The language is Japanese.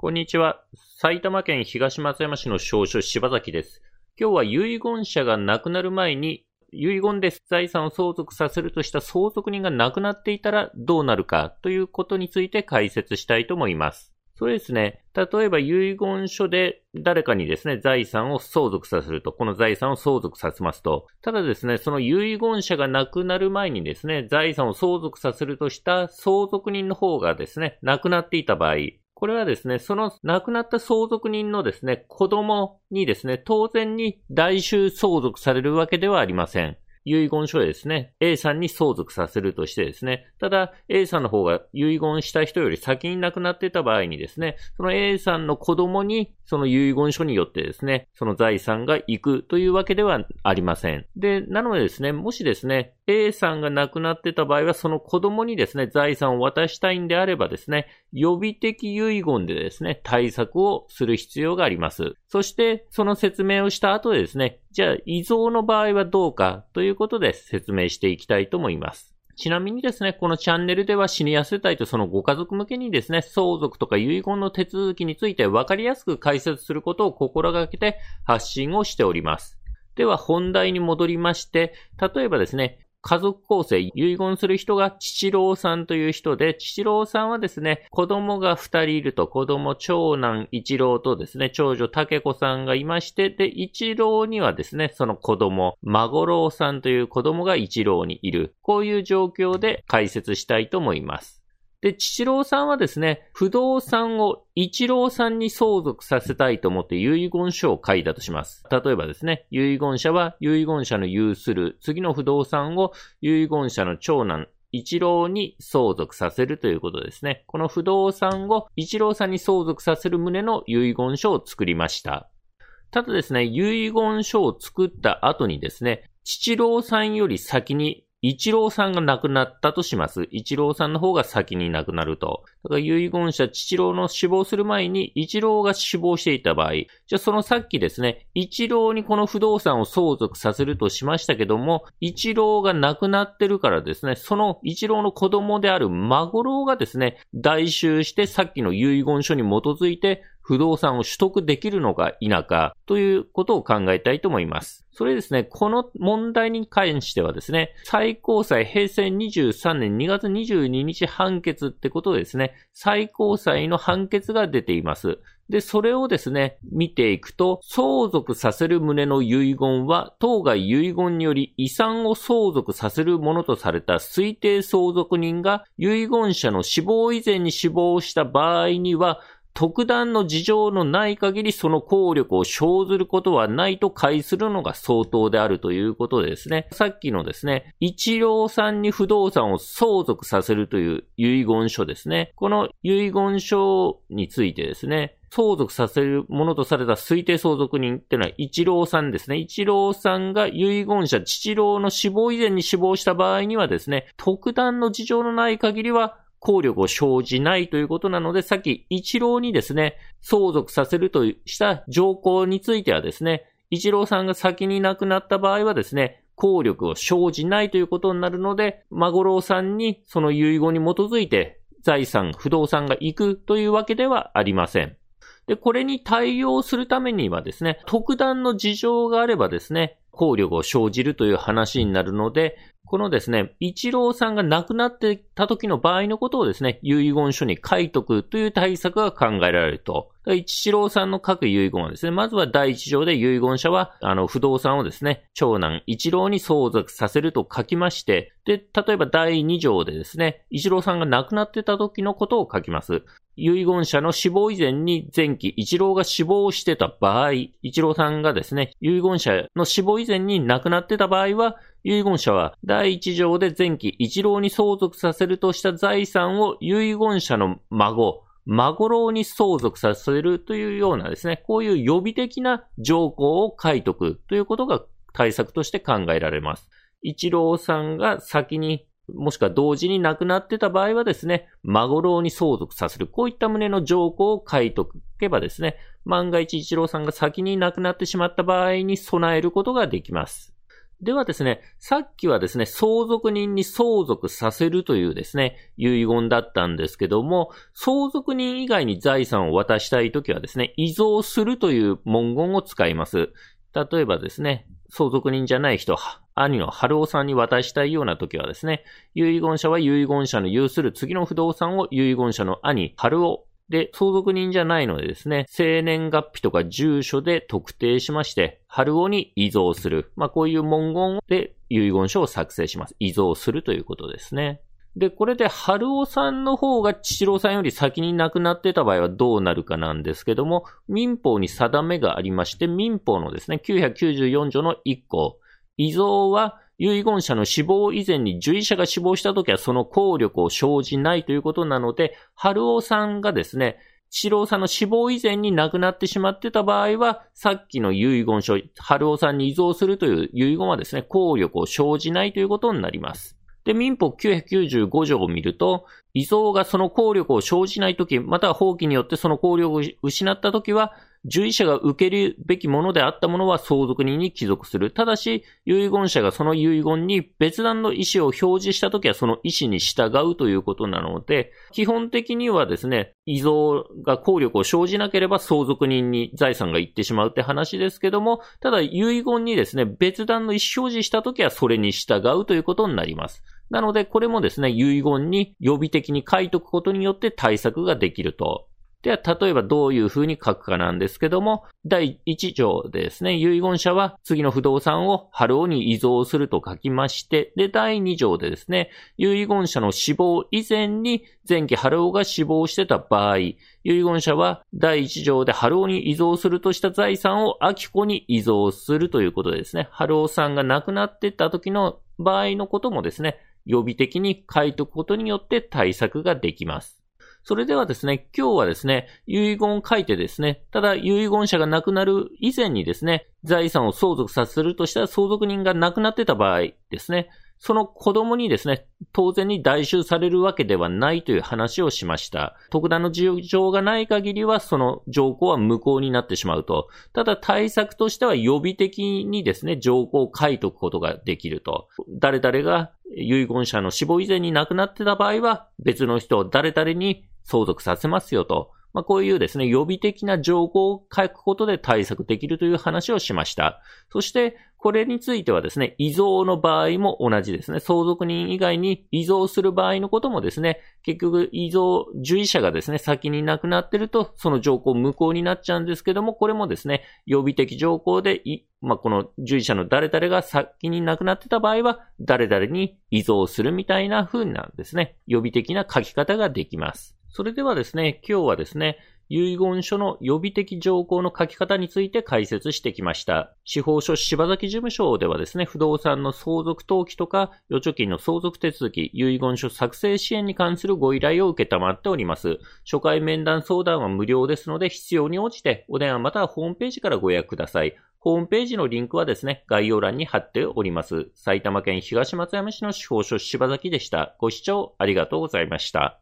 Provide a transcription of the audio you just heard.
こんにちは。埼玉県東松山市の少書柴崎です。今日は遺言者が亡くなる前に遺言で財産を相続させるとした相続人が亡くなっていたらどうなるかということについて解説したいと思います。それですね、例えば遺言書で誰かにですね、財産を相続させると、この財産を相続させますと、ただですね、その遺言者が亡くなる前にですね、財産を相続させるとした相続人の方がですね、亡くなっていた場合、これはですね、その亡くなった相続人のですね、子供にですね、当然に代収相続されるわけではありません。遺言書でですね、A さんに相続させるとしてですね、ただ A さんの方が遺言した人より先に亡くなってた場合にですね、その A さんの子供にその遺言書によってですね、その財産が行くというわけではありません。で、なのでですね、もしですね、A さんが亡くなってた場合は、その子供にですね、財産を渡したいんであればですね、予備的遺言でですね、対策をする必要があります。そして、その説明をした後でですね、じゃあ、遺贈の場合はどうかということで説明していきたいと思います。ちなみにですね、このチャンネルではシニア世帯とそのご家族向けにですね、相続とか遺言の手続きについて分かりやすく解説することを心がけて発信をしております。では本題に戻りまして、例えばですね、家族構成、遺言する人が父郎さんという人で、父郎さんはですね、子供が二人いると、子供長男一郎とですね、長女竹子さんがいまして、で、一郎にはですね、その子供、孫郎さんという子供が一郎にいる。こういう状況で解説したいと思います。で、父郎さんはですね、不動産を一郎さんに相続させたいと思って遺言書を書いたとします。例えばですね、遺言者は遺言者の有する次の不動産を遺言者の長男一郎に相続させるということですね。この不動産を一郎さんに相続させる旨の遺言書を作りました。ただですね、遺言書を作った後にですね、父郎さんより先に一郎さんが亡くなったとします。一郎さんの方が先に亡くなると。だから遺言者父郎の死亡する前に一郎が死亡していた場合、じゃあそのさっきですね、一郎にこの不動産を相続させるとしましたけども、一郎が亡くなってるからですね、その一郎の子供である孫郎がですね、代収してさっきの遺言書に基づいて不動産を取得できるのか否かということを考えたいと思います。それですね、この問題に関してはですね、最高裁平成23年2月22日判決ってことでですね、最高裁の判決が出ています。で、それをですね、見ていくと、相続させる旨の遺言は、当該遺言により遺産を相続させるものとされた推定相続人が遺言者の死亡以前に死亡した場合には、特段の事情のない限りその効力を生ずることはないと解するのが相当であるということでですね、さっきのですね、一郎さんに不動産を相続させるという遺言書ですね。この遺言書についてですね、相続させるものとされた推定相続人っていうのは一郎さんですね。一郎さんが遺言者父郎の死亡以前に死亡した場合にはですね、特段の事情のない限りは効力を生じないということなので、さっき一郎にですね、相続させるとした条項についてはですね、一郎さんが先に亡くなった場合はですね、効力を生じないということになるので、孫郎さんにその遺言に基づいて財産、不動産が行くというわけではありません。で、これに対応するためにはですね、特段の事情があればですね、効力を生じるという話になるので、このですね、一郎さんが亡くなってた時の場合のことをですね、遺言書に書いとくという対策が考えられると。一郎さんの書く遺言はですね、まずは第一条で遺言者は、あの、不動産をですね、長男一郎に相続させると書きまして、で、例えば第二条でですね、一郎さんが亡くなってた時のことを書きます。遺言者の死亡以前に前期一郎が死亡してた場合、一郎さんがですね、遺言者の死亡以前に亡くなってた場合は、遺言者は第一条で前期一郎に相続させるとした財産を遺言者の孫、孫郎に相続させるというようなですね、こういう予備的な条項を書いとくということが対策として考えられます。一郎さんが先にもしくは同時に亡くなってた場合はですね、孫郎に相続させる。こういった旨の条項を書いとけばですね、万が一一郎さんが先に亡くなってしまった場合に備えることができます。ではですね、さっきはですね、相続人に相続させるというですね、遺言だったんですけども、相続人以外に財産を渡したいときはですね、遺贈するという文言を使います。例えばですね、相続人じゃない人、兄の春尾さんに渡したいような時はですね、遺言者は遺言者の有する次の不動産を遺言者の兄、春尾で、相続人じゃないのでですね、生年月日とか住所で特定しまして、春尾に遺贈する。まあ、こういう文言で遺言書を作成します。遺贈するということですね。で、これで、春尾さんの方が父郎さんより先に亡くなってた場合はどうなるかなんですけども、民法に定めがありまして、民法のですね、994条の1項、遺贈は遺言者の死亡以前に受遺者が死亡した時はその効力を生じないということなので、春尾さんがですね、四郎さんの死亡以前に亡くなってしまってた場合は、さっきの遺言書、春尾さんに遺贈するという遺言はですね、効力を生じないということになります。で、民法995条を見ると、遺贈がその効力を生じないとき、または放棄によってその効力を失ったときは、受医者が受けるべきものであったものは相続人に帰属する。ただし、遺言者がその遺言に別段の意思を表示したときはその意思に従うということなので、基本的にはですね、遺贈が効力を生じなければ相続人に財産が行ってしまうって話ですけども、ただ遺言にですね、別段の意思表示したときはそれに従うということになります。なので、これもですね、遺言に予備的に書いとくことによって対策ができると。では、例えばどういう風に書くかなんですけども、第1条でですね、遺言者は次の不動産を春尾に遺贈すると書きまして、で、第2条でですね、遺言者の死亡以前に前期春尾が死亡してた場合、遺言者は第1条で春尾に遺贈するとした財産を秋子に遺贈するということでですね、春尾さんが亡くなってた時の場合のこともですね、予備的に書いておくことによって対策ができます。それではですね、今日はですね、遺言を書いてですね、ただ遺言者が亡くなる以前にですね、財産を相続させるとしたら相続人が亡くなってた場合ですね、その子供にですね、当然に代収されるわけではないという話をしました。特段の事情がない限りは、その条項は無効になってしまうと。ただ対策としては予備的にですね、条項を書いとくことができると。誰々が遺言者の死亡以前に亡くなってた場合は、別の人を誰々に相続させますよと。まあ、こういうですね、予備的な条項を書くことで対策できるという話をしました。そして、これについてはですね、遺贈の場合も同じですね。相続人以外に遺贈する場合のこともですね、結局遺贈、受医者がですね、先に亡くなってると、その条項無効になっちゃうんですけども、これもですね、予備的条項で、まあ、この受医者の誰々が先に亡くなってた場合は、誰々に遺贈するみたいな風なんですね、予備的な書き方ができます。それではですね、今日はですね、遺言書の予備的条項の書き方について解説してきました。司法書柴崎事務所ではですね、不動産の相続登記とか、預貯金の相続手続き、遺言書作成支援に関するご依頼を受けたまっております。初回面談相談は無料ですので、必要に応じてお電話またはホームページからご予約ください。ホームページのリンクはですね、概要欄に貼っております。埼玉県東松山市の司法書柴崎でした。ご視聴ありがとうございました。